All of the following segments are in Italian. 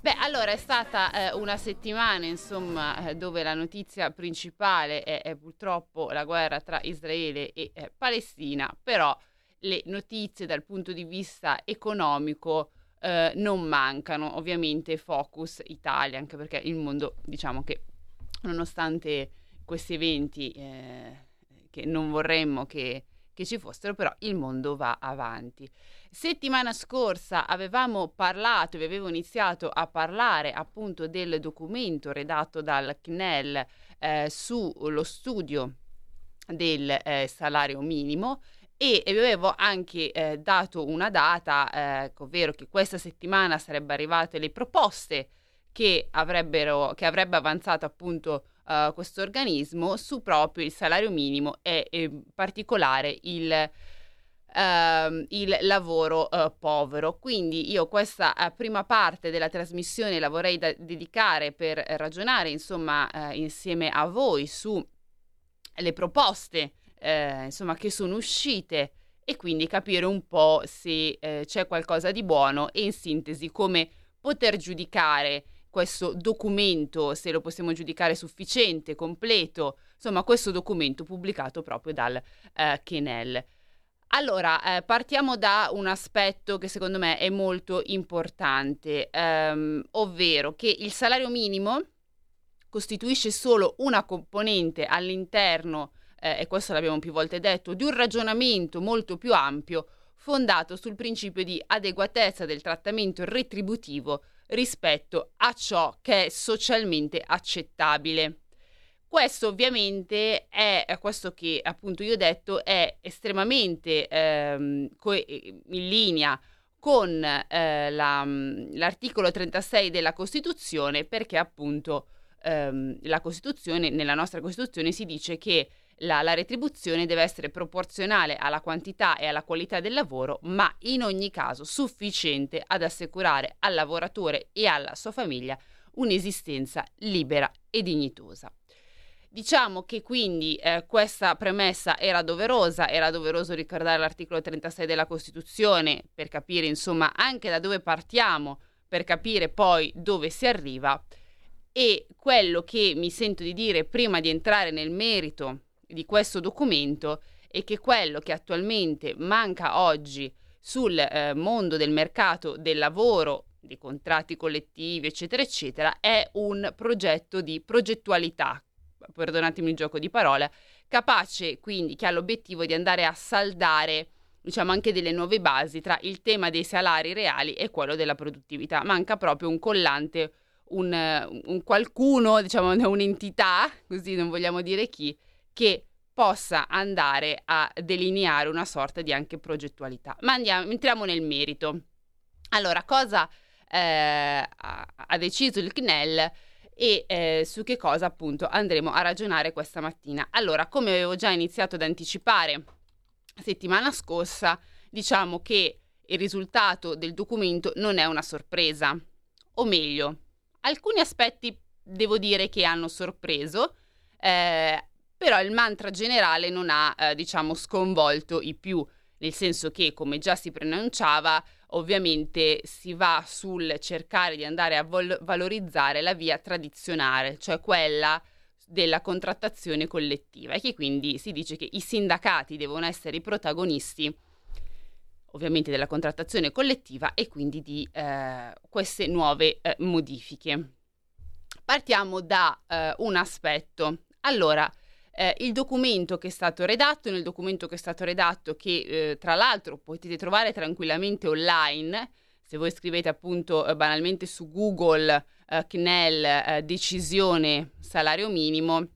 Beh, allora è stata eh, una settimana, insomma, eh, dove la notizia principale è, è, purtroppo la guerra tra Israele e eh, Palestina, però le notizie dal punto di vista economico eh, non mancano, ovviamente focus Italia, anche perché il mondo, diciamo che nonostante questi eventi eh, che non vorremmo che che ci fossero, però il mondo va avanti. Settimana scorsa avevamo parlato, vi avevo iniziato a parlare appunto del documento redatto dal CNEL eh, sullo studio del eh, salario minimo e vi avevo anche eh, dato una data, eh, ovvero che questa settimana sarebbero arrivate le proposte che, che avrebbe avanzato appunto uh, questo organismo su proprio il salario minimo e in particolare il, Uh, il lavoro uh, povero. Quindi io questa uh, prima parte della trasmissione la vorrei da- dedicare per ragionare insomma insieme a voi su le proposte insomma che sono uscite e quindi capire un po' se c'è qualcosa di buono e in sintesi come poter giudicare questo documento, se lo possiamo giudicare sufficiente, completo, insomma questo documento pubblicato proprio dal eh, Kenel. Allora, eh, partiamo da un aspetto che secondo me è molto importante, ehm, ovvero che il salario minimo costituisce solo una componente all'interno, eh, e questo l'abbiamo più volte detto, di un ragionamento molto più ampio fondato sul principio di adeguatezza del trattamento retributivo rispetto a ciò che è socialmente accettabile. Questo ovviamente è questo che appunto io ho detto è estremamente ehm, co- in linea con eh, la, l'articolo 36 della Costituzione perché appunto ehm, la Costituzione, nella nostra Costituzione si dice che la, la, retribuzione deve essere proporzionale alla quantità e alla qualità del lavoro, ma in ogni caso sufficiente ad assicurare al lavoratore e alla sua famiglia un'esistenza libera e dignitosa. Diciamo che quindi eh, questa premessa era doverosa, era doveroso ricordare l'articolo 36 della Costituzione per capire insomma anche da dove partiamo, per capire poi dove si arriva. E quello che mi sento di dire prima di entrare nel merito di questo documento è che quello che attualmente manca oggi sul eh, mondo del mercato del lavoro, di contratti collettivi, eccetera, eccetera, è un progetto di progettualità, perdonatemi il gioco di parole, capace quindi che ha l'obiettivo di andare a saldare diciamo anche delle nuove basi tra il tema dei salari reali e quello della produttività. Manca proprio un collante, un, un qualcuno, diciamo un'entità, così non vogliamo dire chi, che possa andare a delineare una sorta di anche progettualità. Ma andiamo, entriamo nel merito. Allora, cosa eh, ha, deciso il CNEL e eh, su che cosa appunto andremo a ragionare questa mattina? Allora, come avevo già iniziato ad anticipare settimana scorsa, diciamo che il risultato del documento non è una sorpresa, o meglio, alcuni aspetti devo dire che hanno sorpreso, eh, però il mantra generale non ha, eh, diciamo, sconvolto i più, nel senso che, come già si preannunciava, ovviamente si va sul cercare di andare a vol- valorizzare la via tradizionale, cioè quella della contrattazione collettiva e che quindi si dice che i sindacati devono essere i protagonisti ovviamente della contrattazione collettiva e quindi di eh, queste nuove eh, modifiche. Partiamo da eh, un aspetto. Allora, eh, il documento che è stato redatto, nel documento che è stato redatto, che eh, tra l'altro potete trovare tranquillamente online, se voi scrivete appunto eh, banalmente su Google eh, CNEL eh, decisione salario minimo,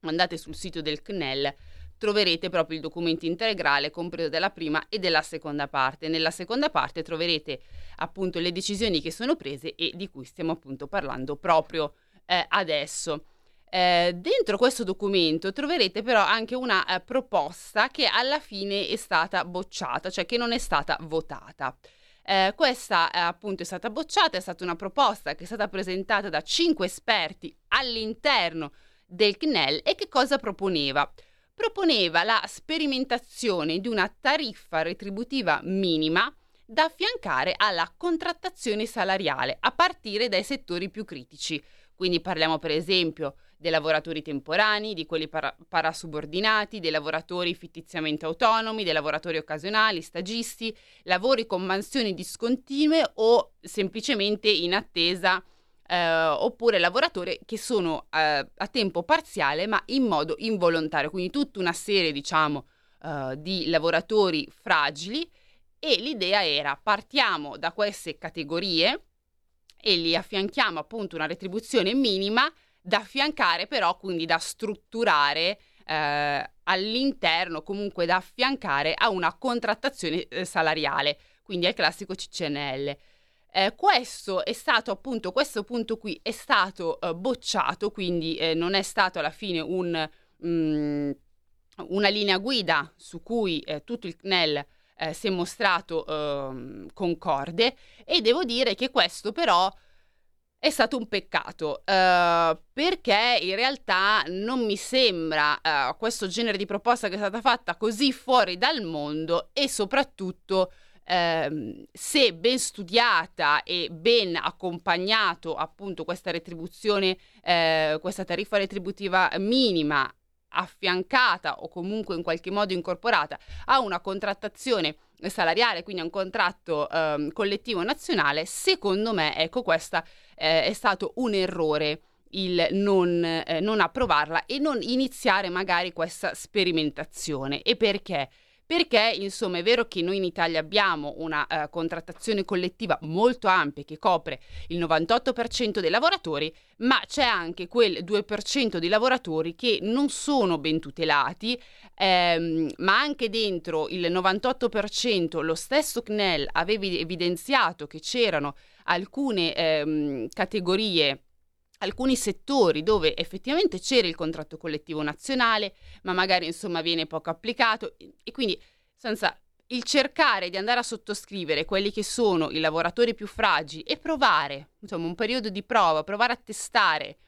andate sul sito del CNEL, troverete proprio il documento integrale compreso della prima e della seconda parte. Nella seconda parte troverete appunto le decisioni che sono prese e di cui stiamo appunto parlando proprio eh, adesso. Eh, dentro questo documento troverete però anche una eh, proposta che alla fine è stata bocciata, cioè che non è stata votata. Eh, questa eh, appunto è stata bocciata, è stata una proposta che è stata presentata da cinque esperti all'interno del CNEL e che cosa proponeva? Proponeva la sperimentazione di una tariffa retributiva minima da affiancare alla contrattazione salariale a partire dai settori più critici. Quindi parliamo per esempio dei lavoratori temporanei, di quelli para- parasubordinati, dei lavoratori fittiziamente autonomi, dei lavoratori occasionali, stagisti, lavori con mansioni discontinue o semplicemente in attesa eh, oppure lavoratori che sono eh, a tempo parziale ma in modo involontario, quindi tutta una serie diciamo eh, di lavoratori fragili. E l'idea era partiamo da queste categorie e li affianchiamo appunto una retribuzione minima da affiancare però, quindi da strutturare eh, all'interno, comunque da affiancare a una contrattazione eh, salariale, quindi al classico CCNL. Eh, questo è stato appunto, questo punto qui è stato eh, bocciato, quindi eh, non è stato alla fine un, mm, una linea guida su cui eh, tutto il CNEL si è mostrato ehm, concorde e devo dire che questo però è stato un peccato uh, perché in realtà non mi sembra uh, questo genere di proposta che è stata fatta così fuori dal mondo e soprattutto uh, se ben studiata e ben accompagnato appunto questa retribuzione, eh, questa tariffa retributiva minima affiancata o comunque in qualche modo incorporata a una contrattazione salariale, quindi a un contratto eh, collettivo nazionale, secondo me, ecco, questo eh, è stato un errore il non, eh, non approvarla e non iniziare magari questa sperimentazione. E perché? Perché insomma è vero che noi in Italia abbiamo una uh, contrattazione collettiva molto ampia che copre il 98% dei lavoratori, ma c'è anche quel 2% di lavoratori che non sono ben tutelati, ehm, ma anche dentro il 98% lo stesso CNEL aveva evidenziato che c'erano alcune ehm, categorie alcuni settori dove effettivamente c'era il contratto collettivo nazionale, ma magari insomma viene poco applicato e quindi senza il cercare di andare a sottoscrivere quelli che sono i lavoratori più fragili e provare, insomma, un periodo di prova, provare a testare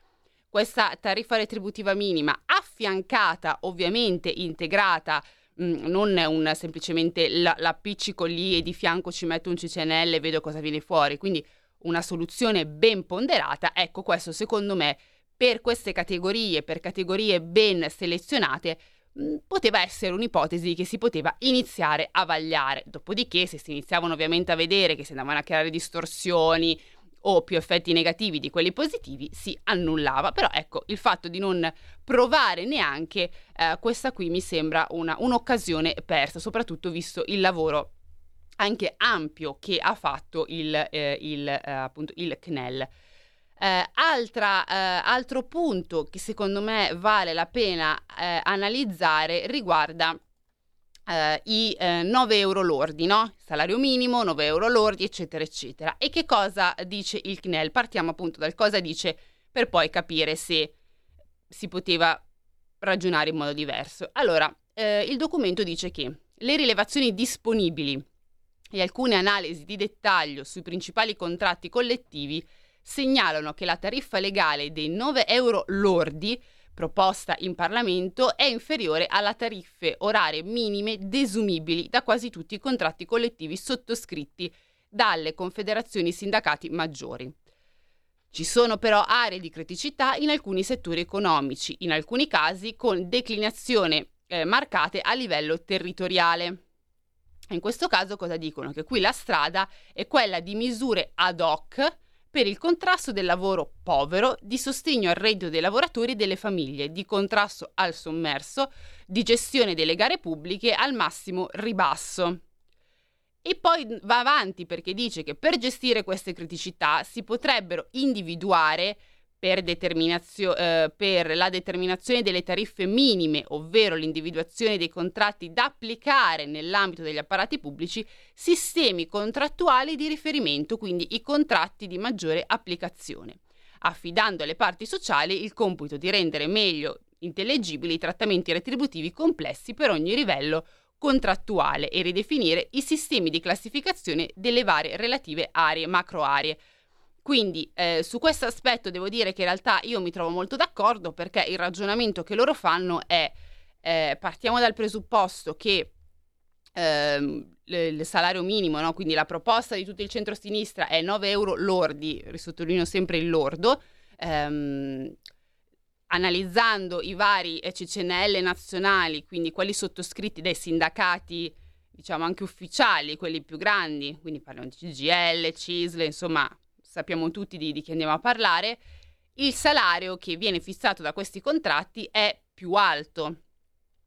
questa tariffa retributiva minima, affiancata, ovviamente integrata, mm, non un, semplicemente la, l'appiccico lì e di fianco ci metto un CCNL e vedo cosa viene fuori. Quindi una soluzione ben ponderata, ecco questo secondo me per queste categorie, per categorie ben selezionate, mm, poteva essere un'ipotesi che si poteva iniziare a vagliare. Dopodiché, se si iniziavano ovviamente a vedere che si andavano a creare distorsioni o più effetti negativi di quelli positivi, si annullava. Però ecco, il fatto di non provare neanche eh, questa qui mi sembra una, un'occasione persa, soprattutto visto il lavoro anche ampio che ha fatto il, eh, il, eh, appunto, il CNEL. Eh, altra, eh, altro punto che secondo me vale la pena eh, analizzare riguarda eh, i 9 euro lordi, no? Salario minimo, 9 euro lordi, eccetera, eccetera. E che cosa dice il CNEL? Partiamo appunto dal cosa dice per poi capire se si poteva ragionare in modo diverso. Allora, il documento dice che le rilevazioni disponibili e alcune analisi di dettaglio sui principali contratti collettivi segnalano che la tariffa legale dei 9 euro lordi proposta in Parlamento è inferiore alla tariffe orarie minime desumibili da quasi tutti i contratti collettivi sottoscritti dalle confederazioni sindacati maggiori. Ci sono però aree di criticità in alcuni settori economici, in alcuni casi con declinazione eh, marcate a livello territoriale. In questo caso cosa dicono? Che qui la strada è quella di misure ad hoc per il contrasto del lavoro povero, di sostegno al reddito dei lavoratori e delle famiglie, di contrasto al sommerso, di gestione delle gare pubbliche al massimo ribasso. E poi va avanti perché dice che per gestire queste criticità si potrebbero individuare per, determinazio- eh, per, la determinazione delle tariffe minime, ovvero l'individuazione dei contratti da applicare nell'ambito degli apparati pubblici, sistemi contrattuali di riferimento, quindi i contratti di maggiore applicazione. affidando alle parti sociali il compito di rendere meglio intellegibili i trattamenti retributivi complessi per ogni livello contrattuale e ridefinire i sistemi di classificazione delle varie relative aree, macro aree. Quindi eh, su questo aspetto devo dire che in realtà io mi trovo molto d'accordo perché il ragionamento che loro fanno è eh, partiamo dal presupposto che ehm, il salario minimo, no? quindi la proposta di tutto il centro-sinistra è 9 euro lordi, risottolineo sempre il lordo, ehm, analizzando i vari CCNL nazionali, quindi quelli sottoscritti dai sindacati, diciamo anche ufficiali, quelli più grandi, quindi parliamo di CGL, CISL, insomma sappiamo tutti di, di chi andiamo a parlare, il salario che viene fissato da questi contratti è più alto.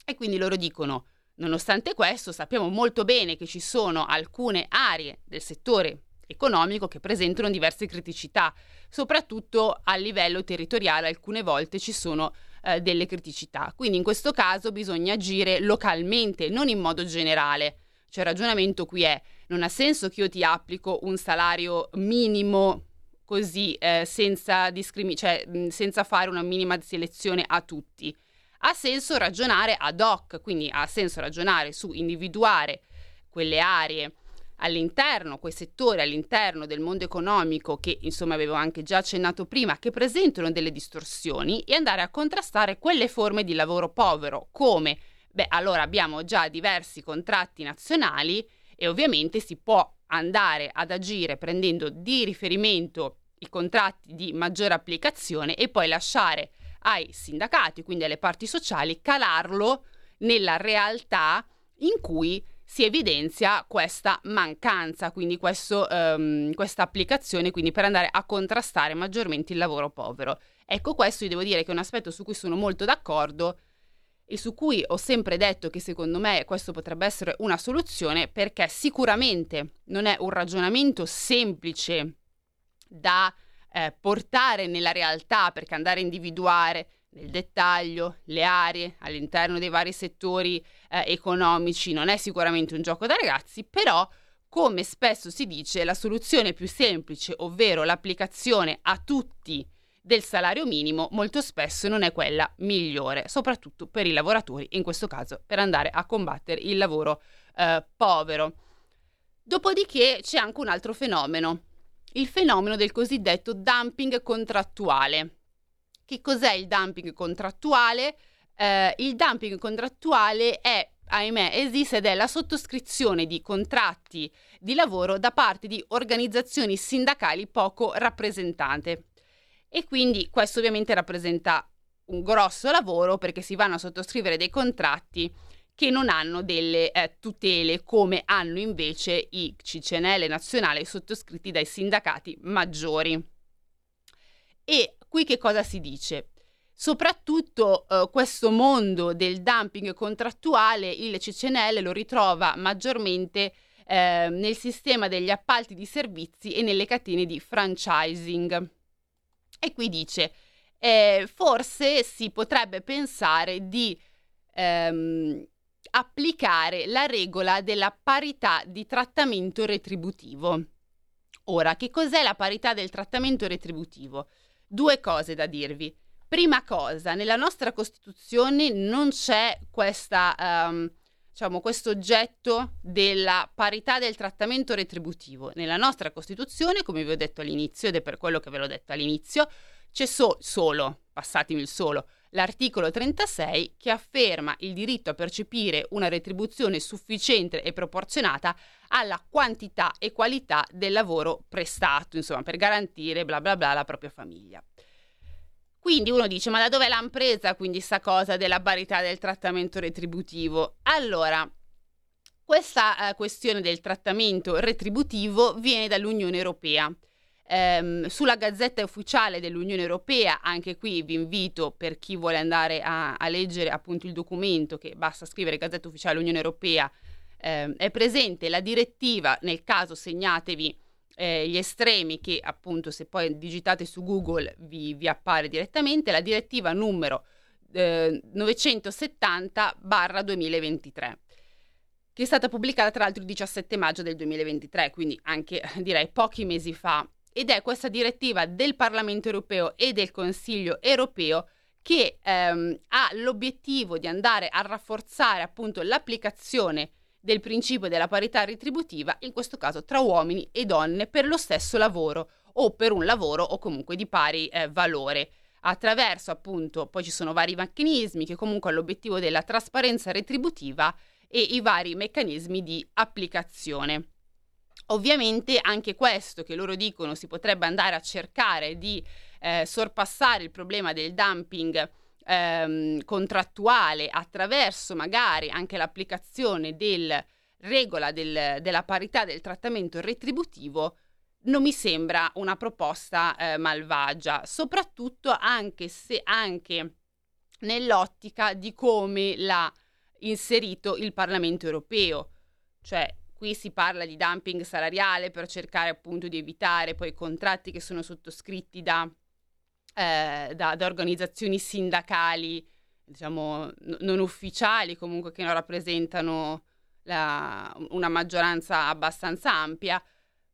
E quindi loro dicono, nonostante questo, sappiamo molto bene che ci sono alcune aree del settore economico che presentano diverse criticità, soprattutto a livello territoriale alcune volte ci sono eh, delle criticità. Quindi in questo caso bisogna agire localmente, non in modo generale. Cioè il ragionamento qui è non ha senso che io ti applico un salario minimo così eh, senza, discrimi- cioè, mh, senza fare una minima selezione a tutti. Ha senso ragionare ad hoc, quindi ha senso ragionare su individuare quelle aree all'interno, quei settori all'interno del mondo economico che insomma avevo anche già accennato prima, che presentano delle distorsioni e andare a contrastare quelle forme di lavoro povero, come, beh, allora abbiamo già diversi contratti nazionali e ovviamente si può andare ad agire prendendo di riferimento i contratti di maggiore applicazione e poi lasciare ai sindacati, quindi alle parti sociali, calarlo nella realtà in cui si evidenzia questa mancanza, quindi questo, um, questa applicazione, quindi per andare a contrastare maggiormente il lavoro povero. Ecco, questo io devo dire che è un aspetto su cui sono molto d'accordo e su cui ho sempre detto che secondo me questo potrebbe essere una soluzione perché sicuramente non è un ragionamento semplice da eh, portare nella realtà perché andare a individuare nel dettaglio le aree all'interno dei vari settori eh, economici non è sicuramente un gioco da ragazzi, però come spesso si dice la soluzione più semplice, ovvero l'applicazione a tutti del salario minimo molto spesso non è quella migliore, soprattutto per i lavoratori, in questo caso per andare a combattere il lavoro eh, povero. Dopodiché c'è anche un altro fenomeno, il fenomeno del cosiddetto dumping contrattuale. Che cos'è il dumping contrattuale? Eh, il dumping contrattuale è ahimè, esiste ed è la sottoscrizione di contratti di lavoro da parte di organizzazioni sindacali poco rappresentate. E quindi questo ovviamente rappresenta un grosso lavoro perché si vanno a sottoscrivere dei contratti che non hanno delle eh, tutele come hanno invece i CCNL nazionali sottoscritti dai sindacati maggiori. E qui che cosa si dice? Soprattutto eh, questo mondo del dumping contrattuale, il CCNL lo ritrova maggiormente eh, nel sistema degli appalti di servizi e nelle catene di franchising. E qui dice, eh, forse si potrebbe pensare di ehm, applicare la regola della parità di trattamento retributivo. Ora, che cos'è la parità del trattamento retributivo? Due cose da dirvi. Prima cosa, nella nostra Costituzione non c'è questa, um, diciamo, questo oggetto della parità del trattamento retributivo. Nella nostra Costituzione, come vi ho detto all'inizio, ed è per quello che ve l'ho detto all'inizio, c'è so- solo, passatemi il solo, l'articolo 36 che afferma il diritto a percepire una retribuzione sufficiente e proporzionata alla quantità e qualità del lavoro prestato, insomma, per garantire bla bla bla la propria famiglia. Quindi uno dice, ma da dove l'hanno presa quindi sta cosa della parità del trattamento retributivo? Allora, questa eh, questione del trattamento retributivo viene dall'Unione Europea. Ehm, sulla Gazzetta Ufficiale dell'Unione Europea, anche qui vi invito per chi vuole andare a, a leggere appunto il documento, che basta scrivere Gazzetta Ufficiale dell'Unione Europea, ehm, è presente la direttiva, nel caso segnatevi eh, gli estremi che appunto se poi digitate su Google vi, vi appare direttamente, la direttiva numero eh, 970 2023 che è stata pubblicata tra l'altro il 17 maggio del 2023, quindi anche direi pochi mesi fa. ed è questa direttiva del Parlamento europeo e del Consiglio europeo che ehm, ha l'obiettivo di andare a rafforzare appunto l'applicazione del principio della parità retributiva, in questo caso tra uomini e donne, per lo stesso lavoro o per un lavoro o comunque di pari eh, valore. Attraverso appunto, poi ci sono vari meccanismi che comunque hanno l'obiettivo della trasparenza retributiva e i vari meccanismi di applicazione. Ovviamente anche questo che loro dicono si potrebbe andare a cercare di eh, sorpassare il problema del dumping ehm, contrattuale attraverso magari anche l'applicazione del regola del, della parità del trattamento retributivo non mi sembra una proposta eh, malvagia, soprattutto anche se anche nell'ottica di come l'ha inserito il Parlamento europeo. Cioè, qui si parla di dumping salariale per cercare appunto di evitare poi contratti che sono sottoscritti da eh, da, da, organizzazioni sindacali, diciamo, n- non ufficiali, comunque che non rappresentano la, una maggioranza abbastanza ampia,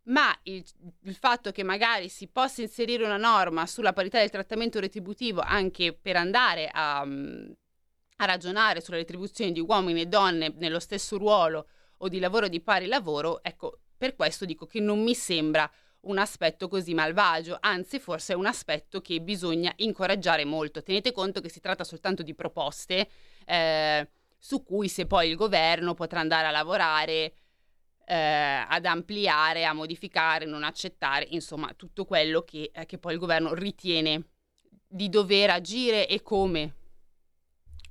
ma il, il, fatto che magari si possa inserire una norma sulla parità del trattamento retributivo anche per andare a, a ragionare sulle retribuzioni di uomini e donne nello stesso ruolo o di lavoro di pari lavoro, ecco, per questo dico che non mi sembra un aspetto così malvagio, anzi forse è un aspetto che bisogna incoraggiare molto. Tenete conto che si tratta soltanto di proposte eh, su cui se poi il governo potrà andare a lavorare, eh, ad ampliare, a modificare, non accettare, insomma tutto quello che, eh, che poi il governo ritiene di dover agire e come,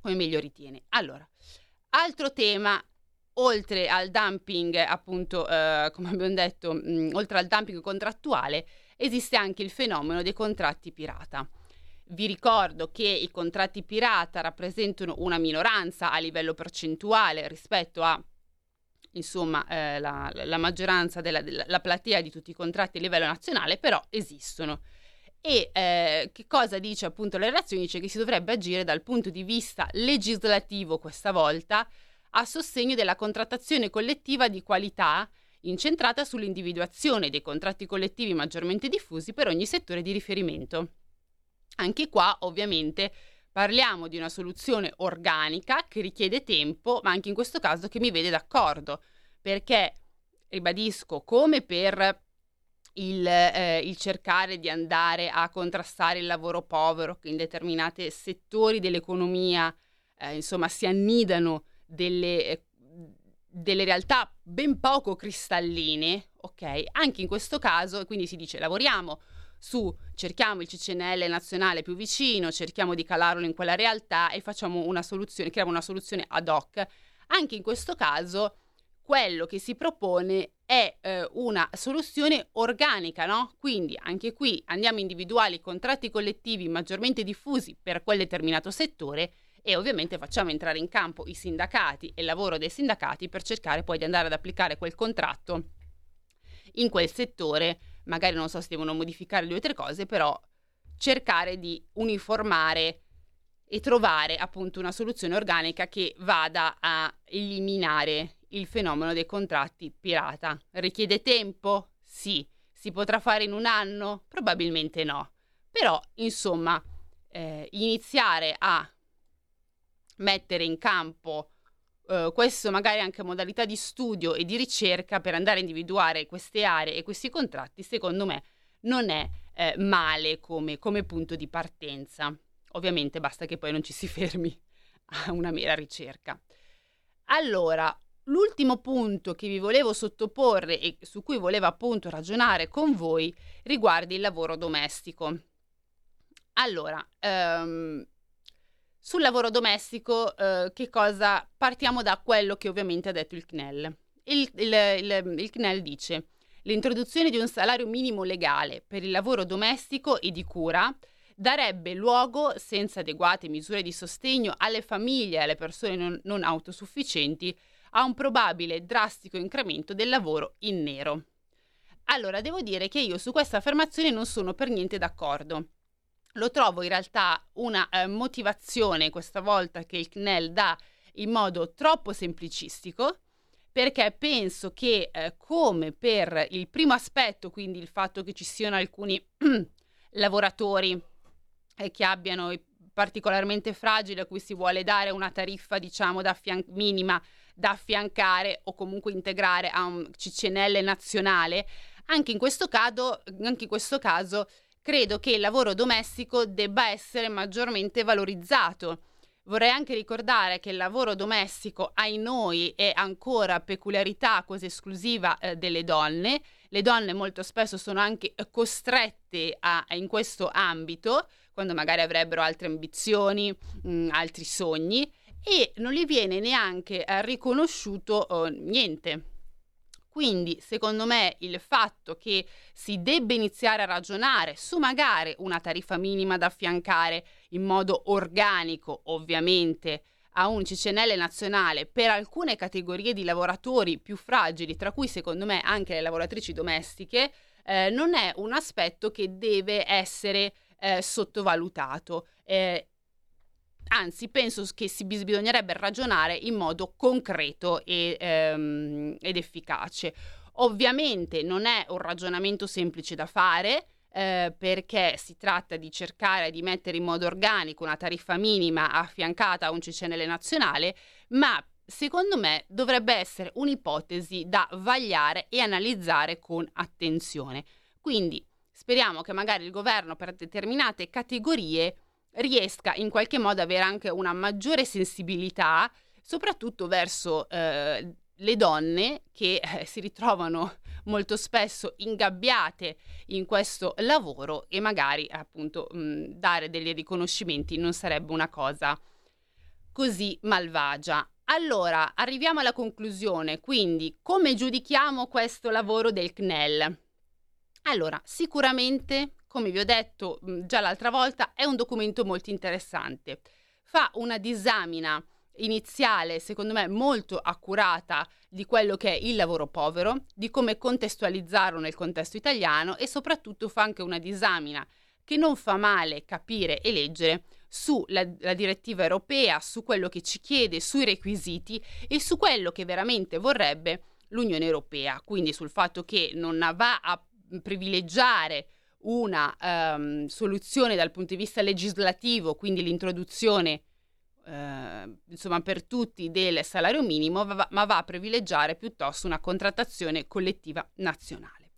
come meglio ritiene. Allora, altro tema oltre al dumping, appunto, eh, come abbiamo detto, mh, oltre al dumping contrattuale, esiste anche il fenomeno dei contratti pirata. Vi ricordo che i contratti pirata rappresentano una minoranza a livello percentuale rispetto a insomma, eh, la, la, maggioranza della, della la platea di tutti i contratti a livello nazionale, però esistono. E eh, che cosa dice appunto la relazione? Dice che si dovrebbe agire dal punto di vista legislativo questa volta a sostegno della contrattazione collettiva di qualità incentrata sull'individuazione dei contratti collettivi maggiormente diffusi per ogni settore di riferimento. Anche qua, ovviamente, parliamo di una soluzione organica che richiede tempo, ma anche in questo caso che mi vede d'accordo, perché, ribadisco, come per il, eh, il, cercare di andare a contrastare il lavoro povero che in determinati settori dell'economia eh, insomma si annidano delle, eh, delle realtà ben poco cristalline, ok? Anche in questo caso, quindi si dice lavoriamo su cerchiamo il CCNL nazionale più vicino, cerchiamo di calarlo in quella realtà e facciamo una soluzione, creiamo una soluzione ad hoc. Anche in questo caso quello che si propone è eh, una soluzione organica, no? Quindi anche qui andiamo a individuare i contratti collettivi maggiormente diffusi per quel determinato settore e ovviamente facciamo entrare in campo i sindacati e il lavoro dei sindacati per cercare poi di andare ad applicare quel contratto in quel settore, magari non so se devono modificare due o tre cose, però cercare di uniformare e trovare appunto una soluzione organica che vada a eliminare il fenomeno dei contratti pirata. Richiede tempo? Sì. Si potrà fare in un anno? Probabilmente no. Però, insomma, eh, iniziare a mettere in campo eh, questo magari anche modalità di studio e di ricerca per andare a individuare queste aree e questi contratti, secondo me non è eh, male come, come punto di partenza. Ovviamente basta che poi non ci si fermi a una mera ricerca. Allora, l'ultimo punto che vi volevo sottoporre e su cui volevo appunto ragionare con voi riguarda il lavoro domestico. Allora, um, sul lavoro domestico, eh, che cosa? Partiamo da quello che ovviamente ha detto il CNEL. Il, il, il, il CNEL dice l'introduzione di un salario minimo legale per il lavoro domestico e di cura darebbe luogo, senza adeguate misure di sostegno alle famiglie e alle persone non, non autosufficienti, a un probabile drastico incremento del lavoro in nero. Allora, devo dire che io su questa affermazione non sono per niente d'accordo lo trovo in realtà una eh, motivazione questa volta che il CNEL dà in modo troppo semplicistico perché penso che eh, come per il primo aspetto, quindi il fatto che ci siano alcuni lavoratori eh, che abbiano particolarmente fragili a cui si vuole dare una tariffa diciamo da affian- minima da affiancare o comunque integrare a un CCNL nazionale, anche in questo caso, anche in questo caso credo che il lavoro domestico debba essere maggiormente valorizzato. Vorrei anche ricordare che il lavoro domestico, ai noi, è ancora peculiarità quasi esclusiva eh, delle donne. Le donne molto spesso sono anche costrette a, in questo ambito, quando magari avrebbero altre ambizioni, mh, mm, altri sogni, e non gli viene neanche eh, riconosciuto eh, niente. Quindi, secondo me, il fatto che si debba iniziare a ragionare su magari una tariffa minima da affiancare in modo organico, ovviamente, a un CCNL nazionale per alcune categorie di lavoratori più fragili, tra cui secondo me anche le lavoratrici domestiche, eh, non è un aspetto che deve essere eh, sottovalutato. Eh, anzi penso che si bisognerebbe ragionare in modo concreto e, ehm, ed efficace. Ovviamente non è un ragionamento semplice da fare. Eh, perché si tratta di cercare di mettere in modo organico una tariffa minima affiancata a un CCNL nazionale, ma secondo me dovrebbe essere un'ipotesi da vagliare e analizzare con attenzione. Quindi speriamo che magari il governo per determinate categorie riesca in qualche modo ad avere anche una maggiore sensibilità, soprattutto verso eh, le donne che eh, si ritrovano molto spesso ingabbiate in questo lavoro e magari appunto mh, dare dei riconoscimenti non sarebbe una cosa così malvagia. Allora, arriviamo alla conclusione, quindi come giudichiamo questo lavoro del CNEL? Allora, sicuramente come vi ho detto già l'altra volta, è un documento molto interessante. Fa una disamina iniziale, secondo me, molto accurata di quello che è il lavoro povero, di come contestualizzarlo nel contesto italiano e soprattutto fa anche una disamina che non fa male capire e leggere sulla direttiva europea, su quello che ci chiede, sui requisiti e su quello che veramente vorrebbe l'Unione Europea, quindi sul fatto che non va a privilegiare una um, soluzione dal punto di vista legislativo, quindi l'introduzione uh, insomma per tutti del salario minimo, va, ma va a privilegiare piuttosto una contrattazione collettiva nazionale.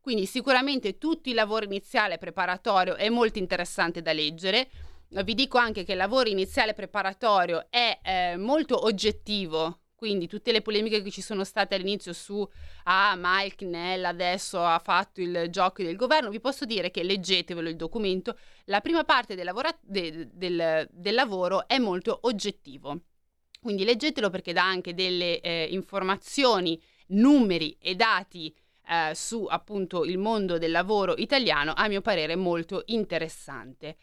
Quindi sicuramente tutto il lavoro iniziale preparatorio è molto interessante da leggere. Vi dico anche che il lavoro iniziale preparatorio è eh, molto oggettivo, quindi tutte le polemiche che ci sono state all'inizio su ah, ma il CNEL adesso ha fatto il gioco del governo, vi posso dire che leggetevelo il documento, la prima parte del, lavora- de- del, del lavoro è molto oggettivo. Quindi leggetelo perché dà anche delle eh, informazioni, numeri e dati eh, su appunto il mondo del lavoro italiano, a mio parere molto interessante.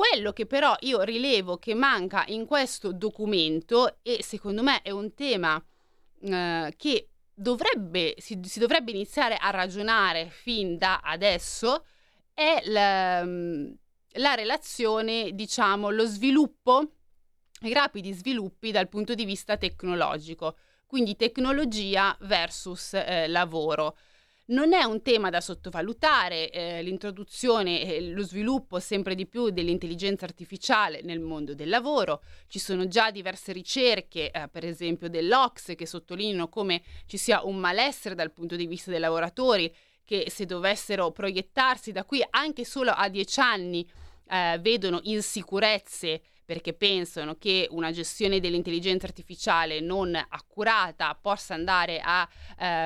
Quello che però io rilevo che manca in questo documento, e secondo me è un tema eh, che dovrebbe, si, si, dovrebbe iniziare a ragionare fin da adesso, è la, la relazione, diciamo, lo sviluppo, i rapidi sviluppi dal punto di vista tecnologico, quindi tecnologia versus eh, lavoro. Non è un tema da sottovalutare, eh, l'introduzione e lo sviluppo sempre di più dell'intelligenza artificiale nel mondo del lavoro. Ci sono già diverse ricerche, eh, per esempio dell'Ox, che sottolineano come ci sia un malessere dal punto di vista dei lavoratori che se dovessero proiettarsi da qui anche solo a dieci anni eh, vedono insicurezze perché pensano che una gestione dell'intelligenza artificiale non accurata possa andare a,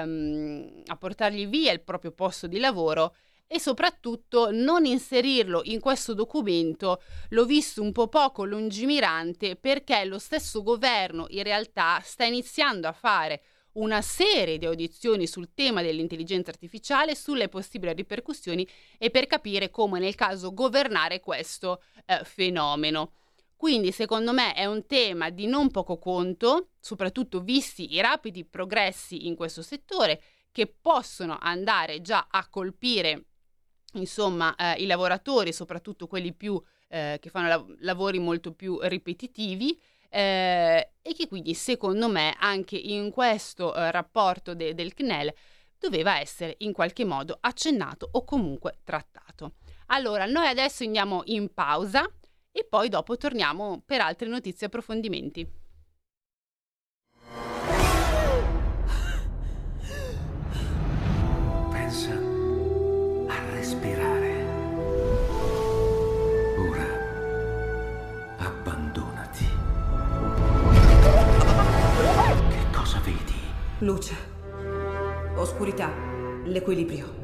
um, a portargli via il proprio posto di lavoro e soprattutto non inserirlo in questo documento l'ho visto un po' poco lungimirante perché lo stesso governo in realtà sta iniziando a fare una serie di audizioni sul tema dell'intelligenza artificiale, sulle possibili ripercussioni e per capire come nel caso governare questo eh, fenomeno. Quindi secondo me è un tema di non poco conto, soprattutto visti i rapidi progressi in questo settore, che possono andare già a colpire insomma, eh, i lavoratori, soprattutto quelli più, eh, che fanno lav- lavori molto più ripetitivi. Eh, e che quindi secondo me anche in questo eh, rapporto de- del CNEL doveva essere in qualche modo accennato o comunque trattato. Allora, noi adesso andiamo in pausa, e poi dopo torniamo per altre notizie e approfondimenti. Pensa a respirare. Ora abbandonati. Che cosa vedi? Luce, oscurità, l'equilibrio.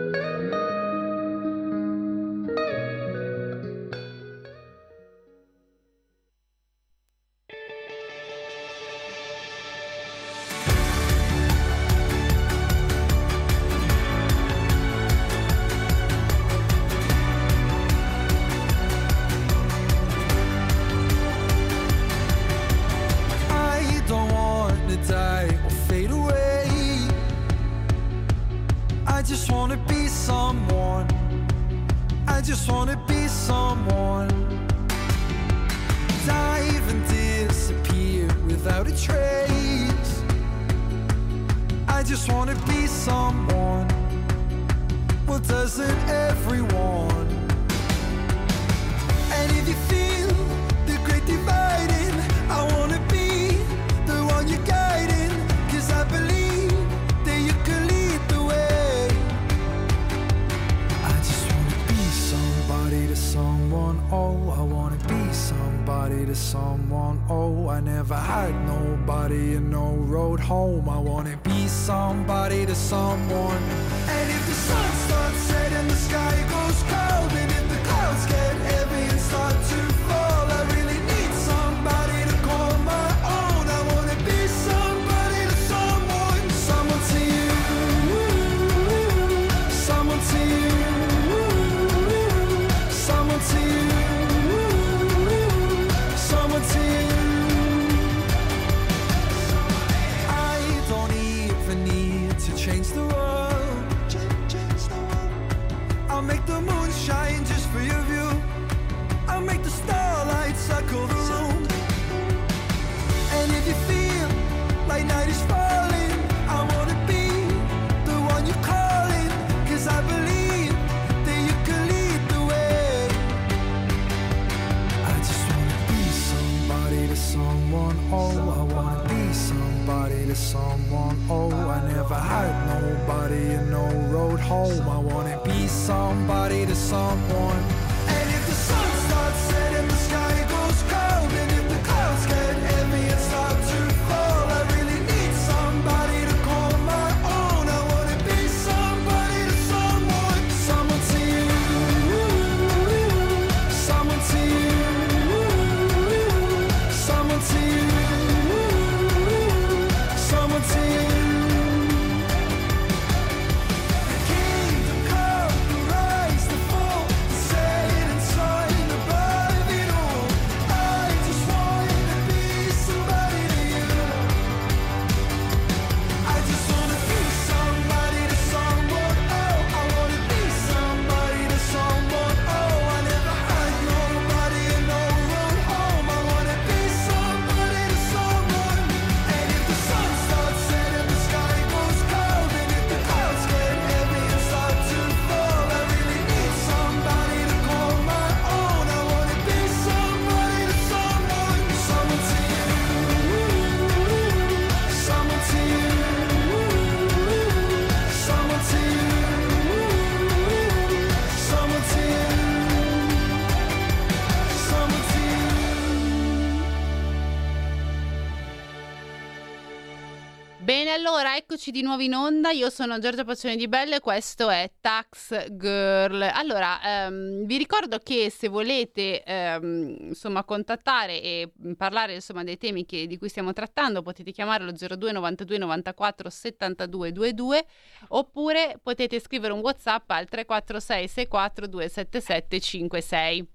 Eccoci di nuovo in onda. Io sono Giorgia Pacione di Belle e questo è Tax Girl. Allora, ehm, vi ricordo che se volete ehm, insomma contattare e parlare insomma dei temi che, di cui stiamo trattando, potete chiamare lo 02 92 94 72 22 oppure potete scrivere un WhatsApp al 346 64 277 56.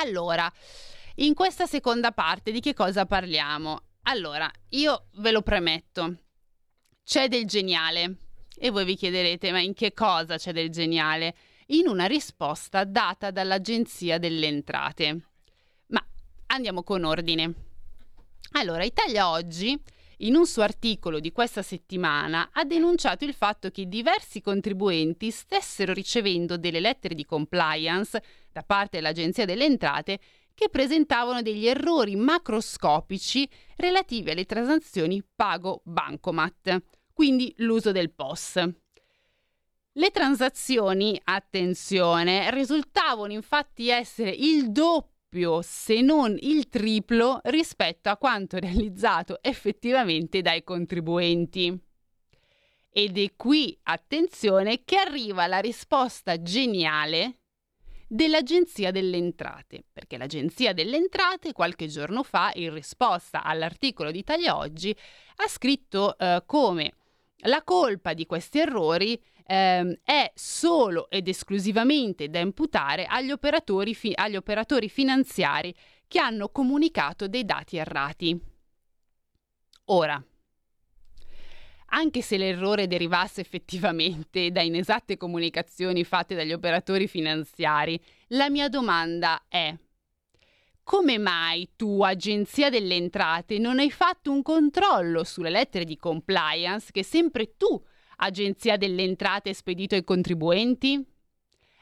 Allora, in questa seconda parte di che cosa parliamo? Allora, io ve lo premetto, c'è del geniale. E voi vi chiederete, ma in che cosa c'è del geniale? In una risposta data dall'Agenzia delle Entrate. Ma andiamo con ordine. Allora, Italia Oggi, in un suo articolo di questa settimana, ha denunciato il fatto che diversi contribuenti stessero ricevendo delle lettere di compliance da parte dell'Agenzia delle Entrate che presentavano degli errori macroscopici relativi alle transazioni pago bancomat quindi l'uso del POS. Le transazioni, attenzione, risultavano infatti essere il doppio, se non il triplo, rispetto a quanto realizzato effettivamente dai contribuenti. Ed è qui, attenzione, che arriva la risposta geniale dell'Agenzia delle Entrate, perché l'Agenzia delle Entrate qualche giorno fa, in risposta all'articolo di Italia Oggi, ha scritto eh, come la colpa di questi errori ehm, è solo ed esclusivamente da imputare agli operatori, fi- agli operatori finanziari che hanno comunicato dei dati errati. Ora, anche se l'errore derivasse effettivamente da inesatte comunicazioni fatte dagli operatori finanziari, la mia domanda è come mai tu, Agenzia delle Entrate, non hai fatto un controllo sulle lettere di compliance che sempre tu, Agenzia delle Entrate, hai spedito ai contribuenti?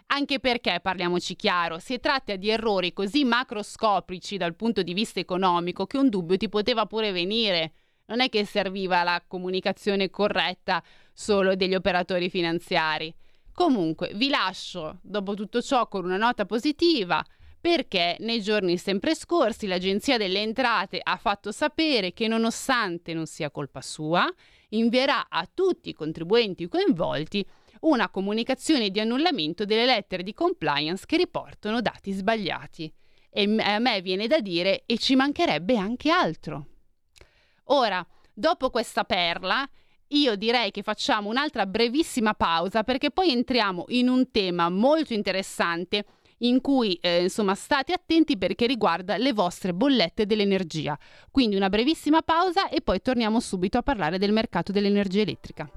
Anche perché, parliamoci chiaro, si tratta di errori così macroscopici dal punto di vista economico che un dubbio ti poteva pure venire. Non è che serviva la comunicazione corretta solo degli operatori finanziari. Comunque, vi lascio dopo tutto ciò con una nota positiva perché nei giorni sempre scorsi l'Agenzia delle Entrate ha fatto sapere che nonostante non sia colpa sua, invierà a tutti i contribuenti coinvolti una comunicazione di annullamento delle lettere di compliance che riportano dati sbagliati. E a me viene da dire e ci mancherebbe anche altro. Ora, dopo questa perla, io direi che facciamo un'altra brevissima pausa perché poi entriamo in un tema molto interessante in cui eh, insomma state attenti perché riguarda le vostre bollette dell'energia. Quindi una brevissima pausa e poi torniamo subito a parlare del mercato dell'energia elettrica.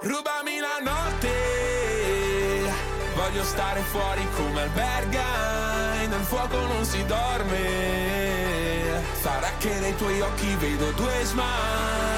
Rubami la notte, voglio stare fuori come alberga, nel fuoco non si dorme, sarà che nei tuoi occhi vedo due smile.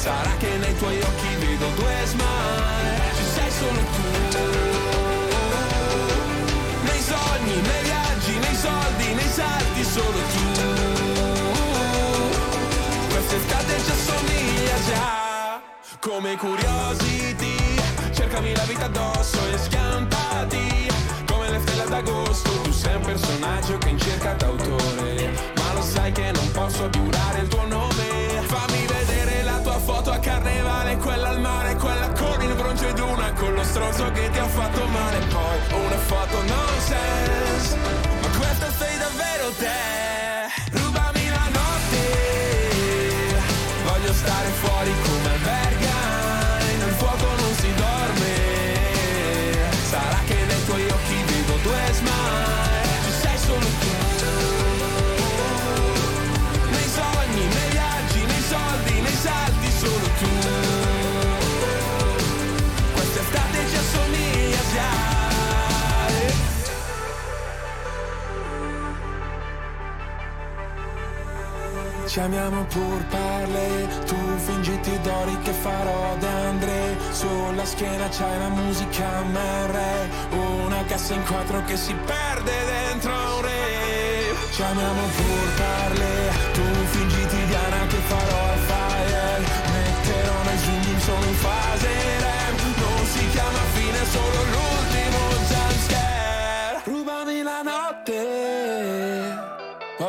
Sarà che nei tuoi occhi vedo due smile. Ci sei solo tu. Nei sogni, nei viaggi, nei soldi, nei salti solo tu. Quest'estate ci assomiglia già. Come curiosity Cercami la vita addosso e schiampati. Come le stelle d'agosto Tu sei un personaggio che in cerca d'autore. Lo sai che non posso giurare il tuo nome che ti ha fatto male Poi una foto nonsense. Ma questa sei davvero te. Rubami la notte. Voglio stare fuori come Chiamiamo pur parle, tu fingiti d'ori che farò da Andre Sulla schiena c'hai la musica MR Una cassa in quattro che si perde dentro un re. Chiamiamo pur parle,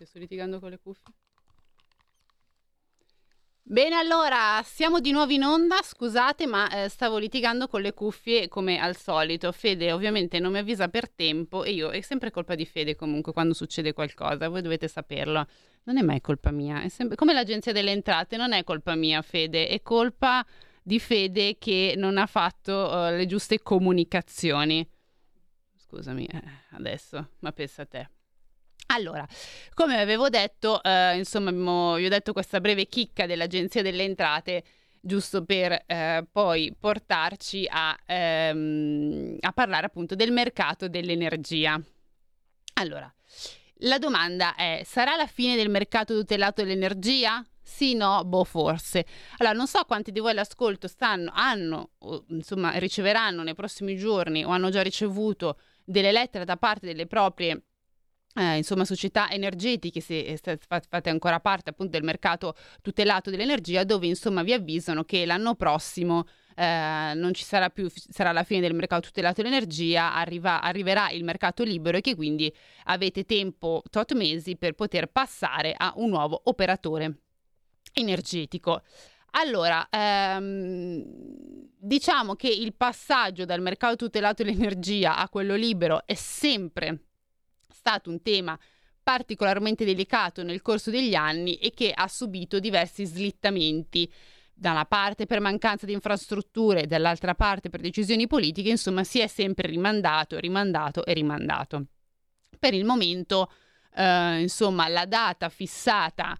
Niente, sto litigando con le cuffie. Bene, allora siamo di nuovo in onda. Scusate, ma eh, stavo litigando con le cuffie come al solito. Fede ovviamente non mi avvisa per tempo e io è sempre colpa di Fede comunque quando succede qualcosa. Voi dovete saperlo. Non è mai colpa mia, è sempre come l'agenzia delle entrate, non è colpa mia, Fede, è colpa di Fede che non ha fatto eh, le giuste comunicazioni. Scusami, eh, adesso, ma pensa a te. Allora, come avevo detto, eh, insomma, abbiamo, vi ho detto questa breve chicca dell'Agenzia delle Entrate, giusto per eh, poi portarci a, ehm, a parlare appunto del mercato dell'energia. Allora, la domanda è, sarà la fine del mercato tutelato dell'energia? Sì, no, boh, forse. Allora, non so quanti di voi all'ascolto stanno, hanno, o, insomma, riceveranno nei prossimi giorni o hanno già ricevuto delle lettere da parte delle proprie eh, insomma, società energetiche, se fate ancora parte appunto del mercato tutelato dell'energia, dove insomma vi avvisano che l'anno prossimo eh, non ci sarà più, sarà la fine del mercato tutelato dell'energia, arriva, arriverà il mercato libero e che quindi avete tempo, tot mesi, per poter passare a un nuovo operatore energetico. Allora, ehm, diciamo che il passaggio dal mercato tutelato dell'energia a quello libero è sempre stato un tema particolarmente delicato nel corso degli anni e che ha subito diversi slittamenti da una parte per mancanza di infrastrutture, dall'altra parte per decisioni politiche, insomma si è sempre rimandato, rimandato e rimandato. Per il momento, eh, insomma, la data fissata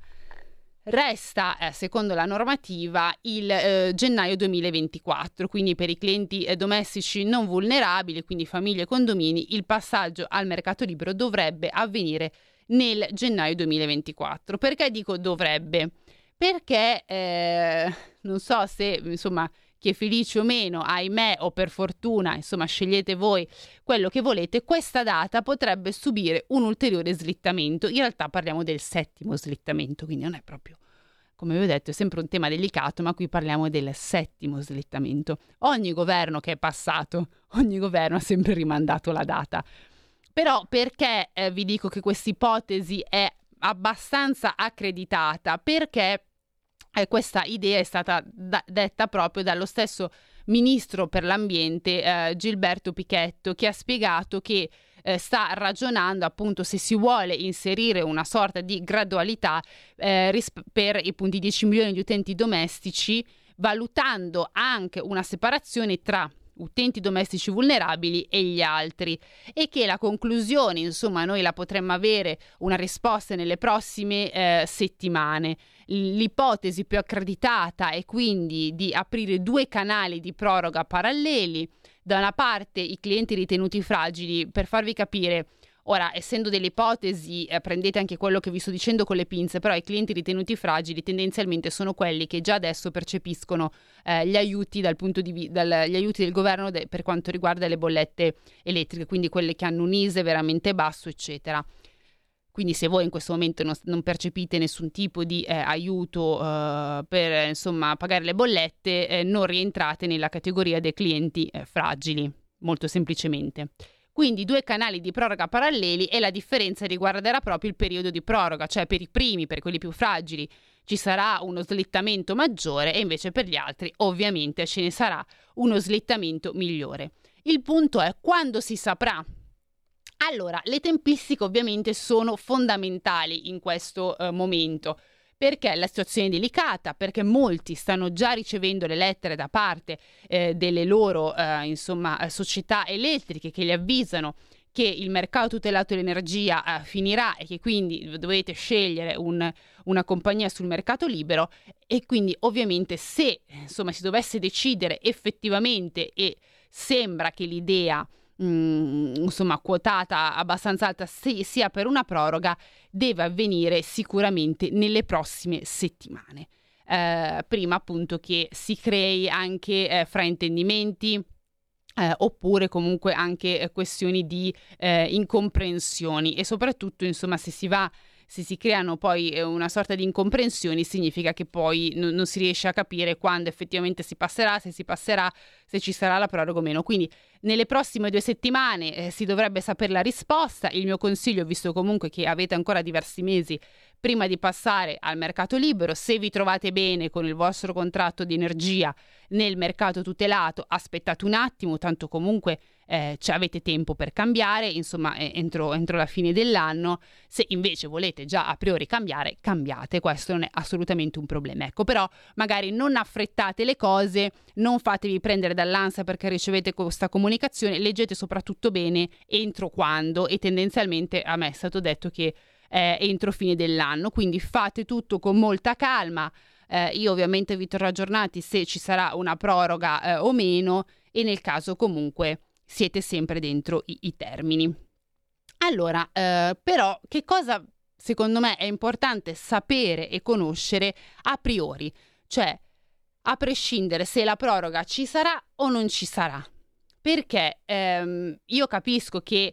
resta, eh, secondo la normativa, il eh, gennaio 2024, quindi per i clienti eh, domestici non vulnerabili, quindi famiglie e condomini, il passaggio al mercato libero dovrebbe avvenire nel gennaio 2024. Perché dico dovrebbe? Perché eh, non so se, insomma, chi è felice o meno, ahimè o per fortuna, insomma scegliete voi quello che volete, questa data potrebbe subire un ulteriore slittamento. In realtà parliamo del settimo slittamento, quindi non è proprio come vi ho detto, è sempre un tema delicato, ma qui parliamo del settimo slittamento. Ogni governo che è passato, ogni governo ha sempre rimandato la data. Però perché eh, vi dico che questa ipotesi è abbastanza accreditata? Perché eh, questa idea è stata da- detta proprio dallo stesso ministro per l'ambiente eh, Gilberto Pichetto che ha spiegato che eh, sta ragionando appunto se si vuole inserire una sorta di gradualità eh, risp- per i punti 10 milioni di utenti domestici valutando anche una separazione tra utenti domestici vulnerabili e gli altri. E che la conclusione insomma noi la potremmo avere una risposta nelle prossime eh, settimane l'ipotesi più accreditata è quindi di aprire due canali di proroga paralleli da una parte i clienti ritenuti fragili per farvi capire Ora, essendo delle ipotesi, eh, prendete anche quello che vi sto dicendo con le pinze, però i clienti ritenuti fragili tendenzialmente sono quelli che già adesso percepiscono eh, gli, aiuti dal vi- dal, gli aiuti del governo de- per quanto riguarda le bollette elettriche, quindi quelle che hanno un ISE veramente basso, eccetera. Quindi se voi in questo momento non, non percepite nessun tipo di eh, aiuto eh, per insomma, pagare le bollette, eh, non rientrate nella categoria dei clienti eh, fragili, molto semplicemente. Quindi due canali di proroga paralleli e la differenza riguarderà proprio il periodo di proroga, cioè per i primi, per quelli più fragili, ci sarà uno slittamento maggiore e invece per gli altri ovviamente ce ne sarà uno slittamento migliore. Il punto è quando si saprà allora, le tempistiche ovviamente sono fondamentali in questo eh, momento perché la situazione è delicata, perché molti stanno già ricevendo le lettere da parte eh, delle loro eh, insomma, società elettriche che li avvisano che il mercato tutelato dell'energia eh, finirà e che quindi dovete scegliere un, una compagnia sul mercato libero e quindi ovviamente se insomma, si dovesse decidere effettivamente e sembra che l'idea mm, insomma quotata abbastanza alta sia per una proroga deve avvenire sicuramente nelle prossime settimane. Eh, prima appunto che si crei anche eh, fraintendimenti, eh, oppure comunque anche eh, questioni di eh, incomprensioni e soprattutto insomma se si va se si creano poi eh, una sorta di incomprensioni significa che poi n- non si riesce a capire quando effettivamente si passerà, se si passerà, se ci sarà la proroga o meno. Quindi nelle prossime due settimane eh, si dovrebbe sapere la risposta. Il mio consiglio, visto comunque che avete ancora diversi mesi prima di passare al mercato libero, se vi trovate bene con il vostro contratto di energia nel mercato tutelato, aspettate un attimo, tanto comunque eh, cioè avete tempo per cambiare, insomma eh, entro, entro, la fine dell'anno. Se invece volete già a priori cambiare, cambiate, questo non è assolutamente un problema. Ecco, però magari non affrettate le cose, non fatevi prendere dall'ansia perché ricevete questa comunicazione, leggete soprattutto bene entro quando e tendenzialmente a me è stato detto che eh, entro fine dell'anno, quindi fate tutto con molta calma. Eh, io ovviamente vi terrò aggiornati se ci sarà una proroga eh, o meno e nel caso comunque siete sempre dentro i, i termini. Allora, eh, però, che cosa secondo me è importante sapere e conoscere a priori, cioè a prescindere se la proroga ci sarà o non ci sarà. Perché ehm, io capisco che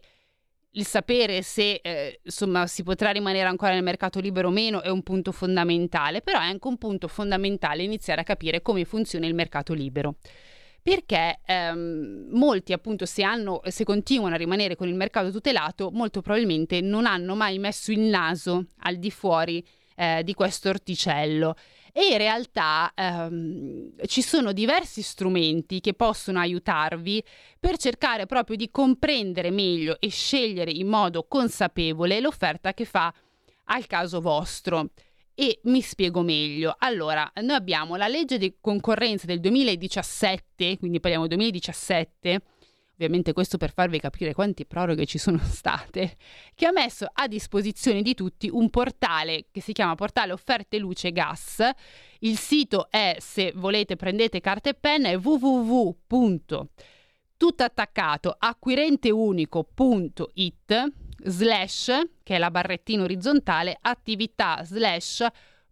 il sapere se eh, insomma si potrà rimanere ancora nel mercato libero o meno è un punto fondamentale, però è anche un punto fondamentale iniziare a capire come funziona il mercato libero perché ehm, molti appunto se, hanno, se continuano a rimanere con il mercato tutelato molto probabilmente non hanno mai messo il naso al di fuori eh, di questo orticello e in realtà ehm, ci sono diversi strumenti che possono aiutarvi per cercare proprio di comprendere meglio e scegliere in modo consapevole l'offerta che fa al caso vostro. E mi spiego meglio. Allora, noi abbiamo la legge di concorrenza del 2017, quindi parliamo 2017, ovviamente questo per farvi capire quante proroghe ci sono state, che ha messo a disposizione di tutti un portale che si chiama Portale Offerte Luce Gas. Il sito è, se volete prendete carta e penna, è www.tuttattaccato.acquirenteunico.it slash, che è la barrettina orizzontale, attività slash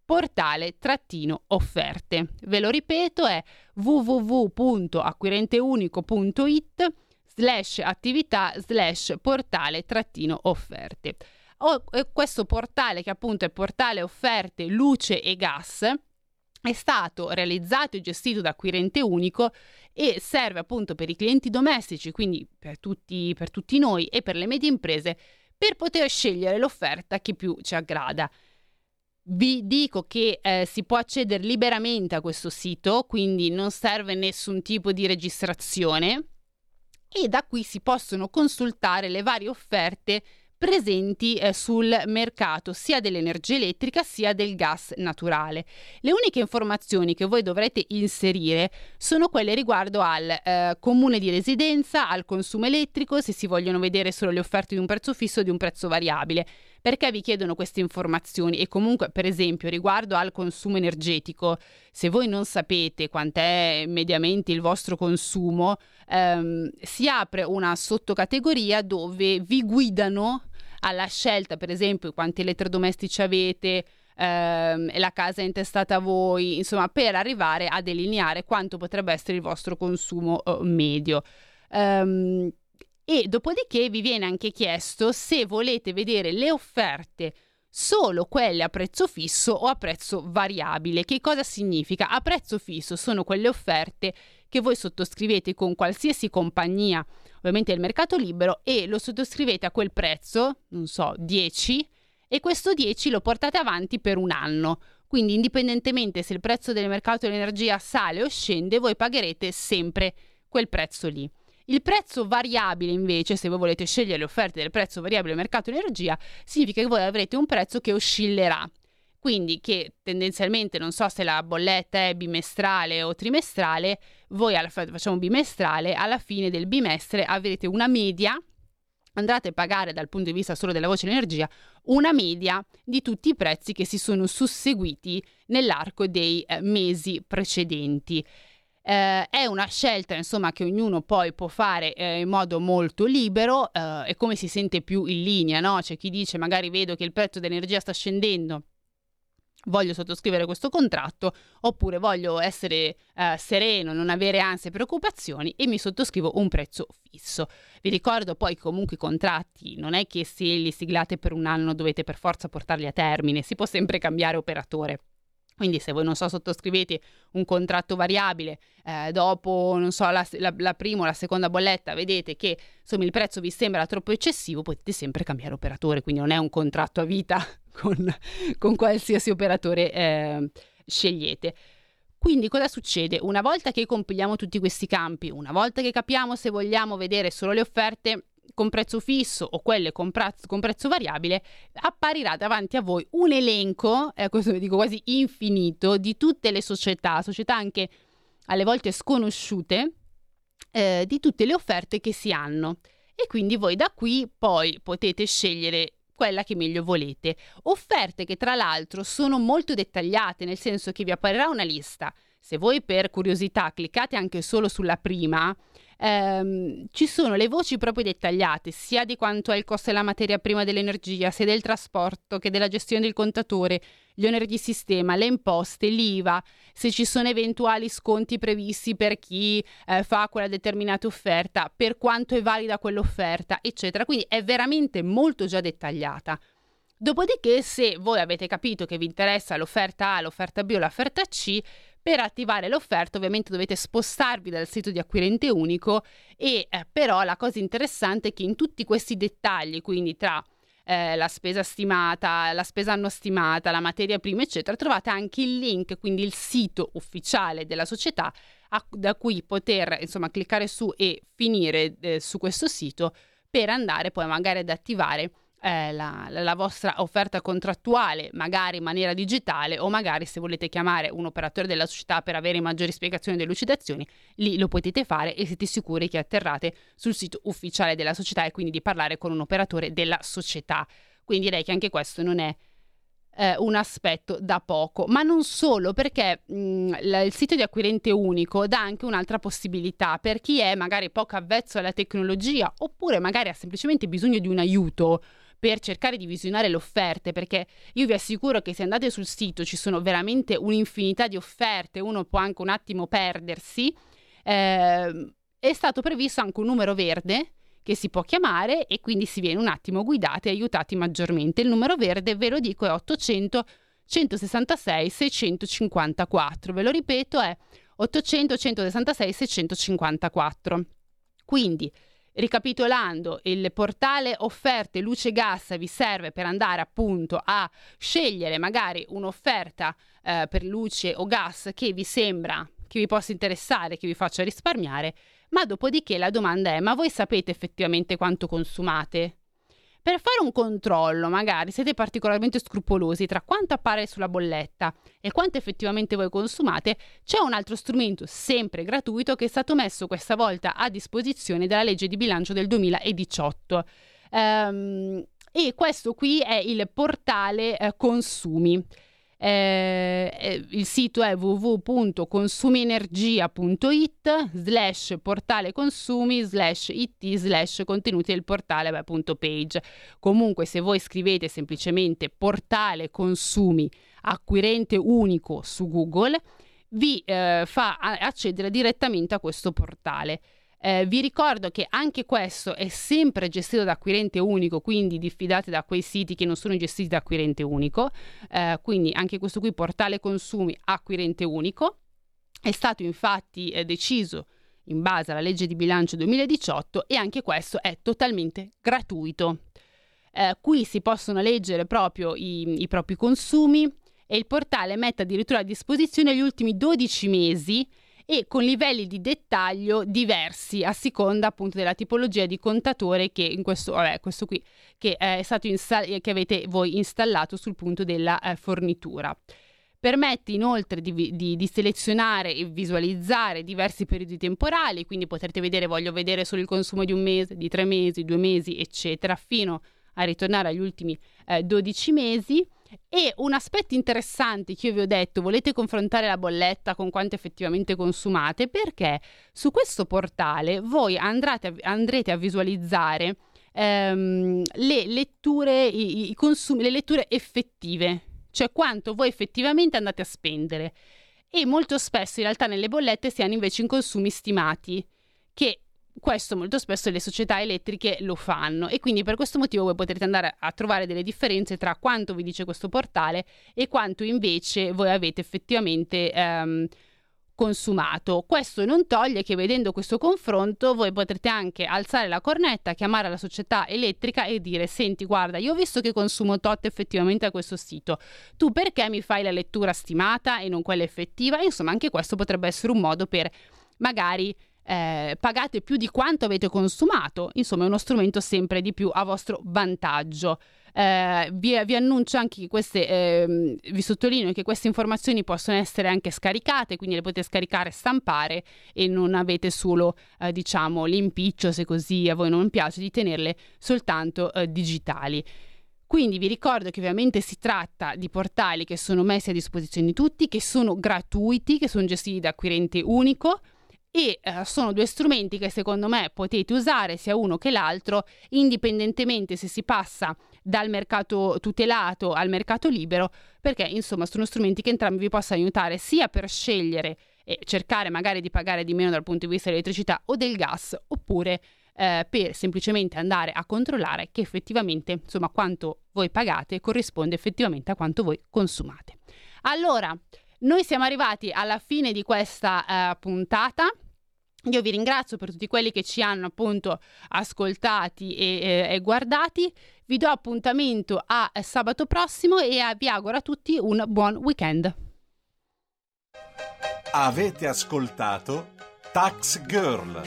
portale trattino offerte. Ve lo ripeto, è www.acquirenteunico.it slash attività slash portale trattino offerte. O, questo portale che appunto è portale offerte luce e gas è stato realizzato e gestito da Acquirente Unico e serve appunto per i clienti domestici, quindi per tutti, per tutti noi e per le medie imprese, per poter scegliere l'offerta che più ci aggrada. Vi dico che eh, si può accedere liberamente a questo sito, quindi non serve nessun tipo di registrazione e da qui si possono consultare le varie offerte presenti eh, sul mercato sia dell'energia elettrica sia del gas naturale. Le uniche informazioni che voi dovrete inserire sono quelle riguardo al eh, comune di residenza, al consumo elettrico, se si vogliono vedere solo le offerte di un prezzo fisso o di un prezzo variabile. Perché vi chiedono queste informazioni? E comunque, per esempio, riguardo al consumo energetico, se voi non sapete quant'è mediamente il vostro consumo, ehm, si apre una sottocategoria dove vi guidano alla scelta, per esempio, quanti elettrodomestici avete, ehm, la casa è intestata a voi, insomma, per arrivare a delineare quanto potrebbe essere il vostro consumo eh, medio. Um, e dopodiché vi viene anche chiesto se volete vedere le offerte solo quelle a prezzo fisso o a prezzo variabile. Che cosa significa? A prezzo fisso sono quelle offerte che voi sottoscrivete con qualsiasi compagnia, ovviamente del mercato libero, e lo sottoscrivete a quel prezzo, non so, 10, e questo 10 lo portate avanti per un anno. Quindi indipendentemente se il prezzo del mercato dell'energia sale o scende, voi pagherete sempre quel prezzo lì. Il prezzo variabile invece, se voi volete scegliere le offerte del prezzo variabile del mercato dell'energia, significa che voi avrete un prezzo che oscillerà. Quindi che tendenzialmente non so se la bolletta è bimestrale o trimestrale, voi alla, facciamo bimestrale, alla fine del bimestre avrete una media andrete a pagare dal punto di vista solo della voce dell'energia una media di tutti i prezzi che si sono susseguiti nell'arco dei eh, mesi precedenti. Eh, è una scelta insomma che ognuno poi può fare eh, in modo molto libero eh, e come si sente più in linea, no? C'è chi dice magari vedo che il prezzo dell'energia sta scendendo voglio sottoscrivere questo contratto oppure voglio essere eh, sereno, non avere ansie e preoccupazioni e mi sottoscrivo un prezzo fisso. Vi ricordo poi comunque i contratti non è che se li siglate per un anno dovete per forza portarli a termine, si può sempre cambiare operatore. Quindi se voi non so sottoscrivete un contratto variabile, eh, dopo non so la, la, la, prima o la seconda bolletta vedete che insomma il prezzo vi sembra troppo eccessivo, potete sempre cambiare operatore, quindi non è un contratto a vita con, con qualsiasi operatore eh, scegliete. Quindi cosa succede? Una volta che compiliamo tutti questi campi, una volta che capiamo se vogliamo vedere solo le offerte con prezzo fisso o quelle con, prezzo, con prezzo variabile, apparirà davanti a voi un elenco, eh, questo vi dico quasi infinito, di tutte le società, società anche alle volte sconosciute, eh, di tutte le offerte che si hanno. E quindi voi da qui poi potete scegliere quella che meglio volete. Offerte che tra l'altro sono molto dettagliate, nel senso che vi apparirà una lista. Se voi per curiosità cliccate anche solo sulla prima, ehm, ci sono le voci proprio dettagliate, sia di quanto è il costo della materia prima dell'energia, sia del trasporto che della gestione del contatore, gli oneri di sistema, le imposte, l'IVA, se ci sono eventuali sconti previsti per chi eh, fa quella determinata offerta, per quanto è valida quell'offerta, eccetera. Quindi è veramente molto già dettagliata. Dopodiché, se voi avete capito che vi interessa l'offerta A, l'offerta B o l'offerta C, per attivare l'offerta ovviamente dovete spostarvi dal sito di acquirente unico e eh, però la cosa interessante è che in tutti questi dettagli, quindi tra eh, la spesa stimata, la spesa anno stimata, la materia prima, eccetera, trovate anche il link, quindi il sito ufficiale della società a, da cui poter insomma cliccare su e finire eh, su questo sito per andare poi magari ad attivare eh, la, la, vostra offerta contrattuale, magari in maniera digitale o magari se volete chiamare un operatore della società per avere maggiori spiegazioni e delucidazioni, lì lo potete fare e siete sicuri che atterrate sul sito ufficiale della società e quindi di parlare con un operatore della società. Quindi direi che anche questo non è eh, un aspetto da poco, ma non solo perché mh, la, il sito di acquirente unico dà anche un'altra possibilità per chi è magari poco avvezzo alla tecnologia oppure magari ha semplicemente bisogno di un aiuto per cercare di visionare le offerte, perché io vi assicuro che se andate sul sito ci sono veramente un'infinità di offerte, uno può anche un attimo perdersi. Eh, è stato previsto anche un numero verde che si può chiamare e quindi si viene un attimo guidati e aiutati maggiormente. Il numero verde, ve lo dico, è 800 166 654. Ve lo ripeto, è 800 166 654. Quindi Ricapitolando, il portale offerte luce gas vi serve per andare appunto a scegliere magari un'offerta eh, per luce o gas che vi sembra che vi possa interessare, che vi faccia risparmiare, ma dopodiché la domanda è: ma voi sapete effettivamente quanto consumate? Per fare un controllo, magari siete particolarmente scrupolosi tra quanto appare sulla bolletta e quanto effettivamente voi consumate, c'è un altro strumento sempre gratuito che è stato messo questa volta a disposizione dalla legge di bilancio del 2018. Um, ehm, e questo qui è il portale eh, consumi. Eh, eh, il sito è www.consumienergia.it slash portale consumi slash it slash contenuti del portale beh, punto page. Comunque se voi scrivete semplicemente portale consumi acquirente unico su google vi eh, fa accedere direttamente a questo portale eh, vi ricordo che anche questo è sempre gestito da acquirente unico, quindi diffidate da quei siti che non sono gestiti da acquirente unico. Eh, quindi anche questo qui, portale consumi acquirente unico. È stato infatti eh, deciso in base alla legge di bilancio 2018 e anche questo è totalmente gratuito. Eh, qui si possono leggere proprio i, i propri consumi e il portale mette addirittura a disposizione gli ultimi 12 mesi e con livelli di dettaglio diversi a seconda appunto della tipologia di contatore che in questo, vabbè, questo qui che è stato insta- che avete voi installato sul punto della eh, fornitura. Permette inoltre di, di, di, selezionare e visualizzare diversi periodi temporali, quindi potrete vedere, voglio vedere solo il consumo di un mese, di tre mesi, due mesi, eccetera, fino a ritornare agli ultimi eh, 12 mesi. E un aspetto interessante che io vi ho detto, volete confrontare la bolletta con quanto effettivamente consumate, perché su questo portale voi andrete a, andrete a visualizzare ehm, le letture, i, i consumi, le letture effettive cioè quanto voi effettivamente andate a spendere. E molto spesso in realtà nelle bollette si hanno invece in consumi stimati, che questo molto spesso le società elettriche lo fanno e quindi per questo motivo voi potrete andare a trovare delle differenze tra quanto vi dice questo portale e quanto invece voi avete effettivamente ehm, consumato. Questo non toglie che vedendo questo confronto voi potrete anche alzare la cornetta, chiamare la società elettrica e dire senti guarda io ho visto che consumo tot effettivamente a questo sito, tu perché mi fai la lettura stimata e non quella effettiva? Insomma anche questo potrebbe essere un modo per magari eh, pagate più di quanto avete consumato, insomma è uno strumento sempre di più a vostro vantaggio. Eh, vi, vi, annuncio anche che queste, eh, vi sottolineo che queste informazioni possono essere anche scaricate, quindi le potete scaricare e stampare e non avete solo, eh, diciamo, l'impiccio, se così a voi non piace, di tenerle soltanto eh, digitali. Quindi vi ricordo che ovviamente si tratta di portali che sono messi a disposizione di tutti, che sono gratuiti, che sono gestiti da acquirente unico, e eh, sono due strumenti che secondo me potete usare sia uno che l'altro indipendentemente se si passa dal mercato tutelato al mercato libero perché insomma sono strumenti che entrambi vi possono aiutare sia per scegliere e cercare magari di pagare di meno dal punto di vista dell'elettricità o del gas oppure eh, per semplicemente andare a controllare che effettivamente insomma quanto voi pagate corrisponde effettivamente a quanto voi consumate. Allora, noi siamo arrivati alla fine di questa eh, puntata. Io vi ringrazio per tutti quelli che ci hanno appunto ascoltati e, e, e guardati. Vi do appuntamento a sabato prossimo e vi auguro a tutti un buon weekend. Avete ascoltato Tax Girl.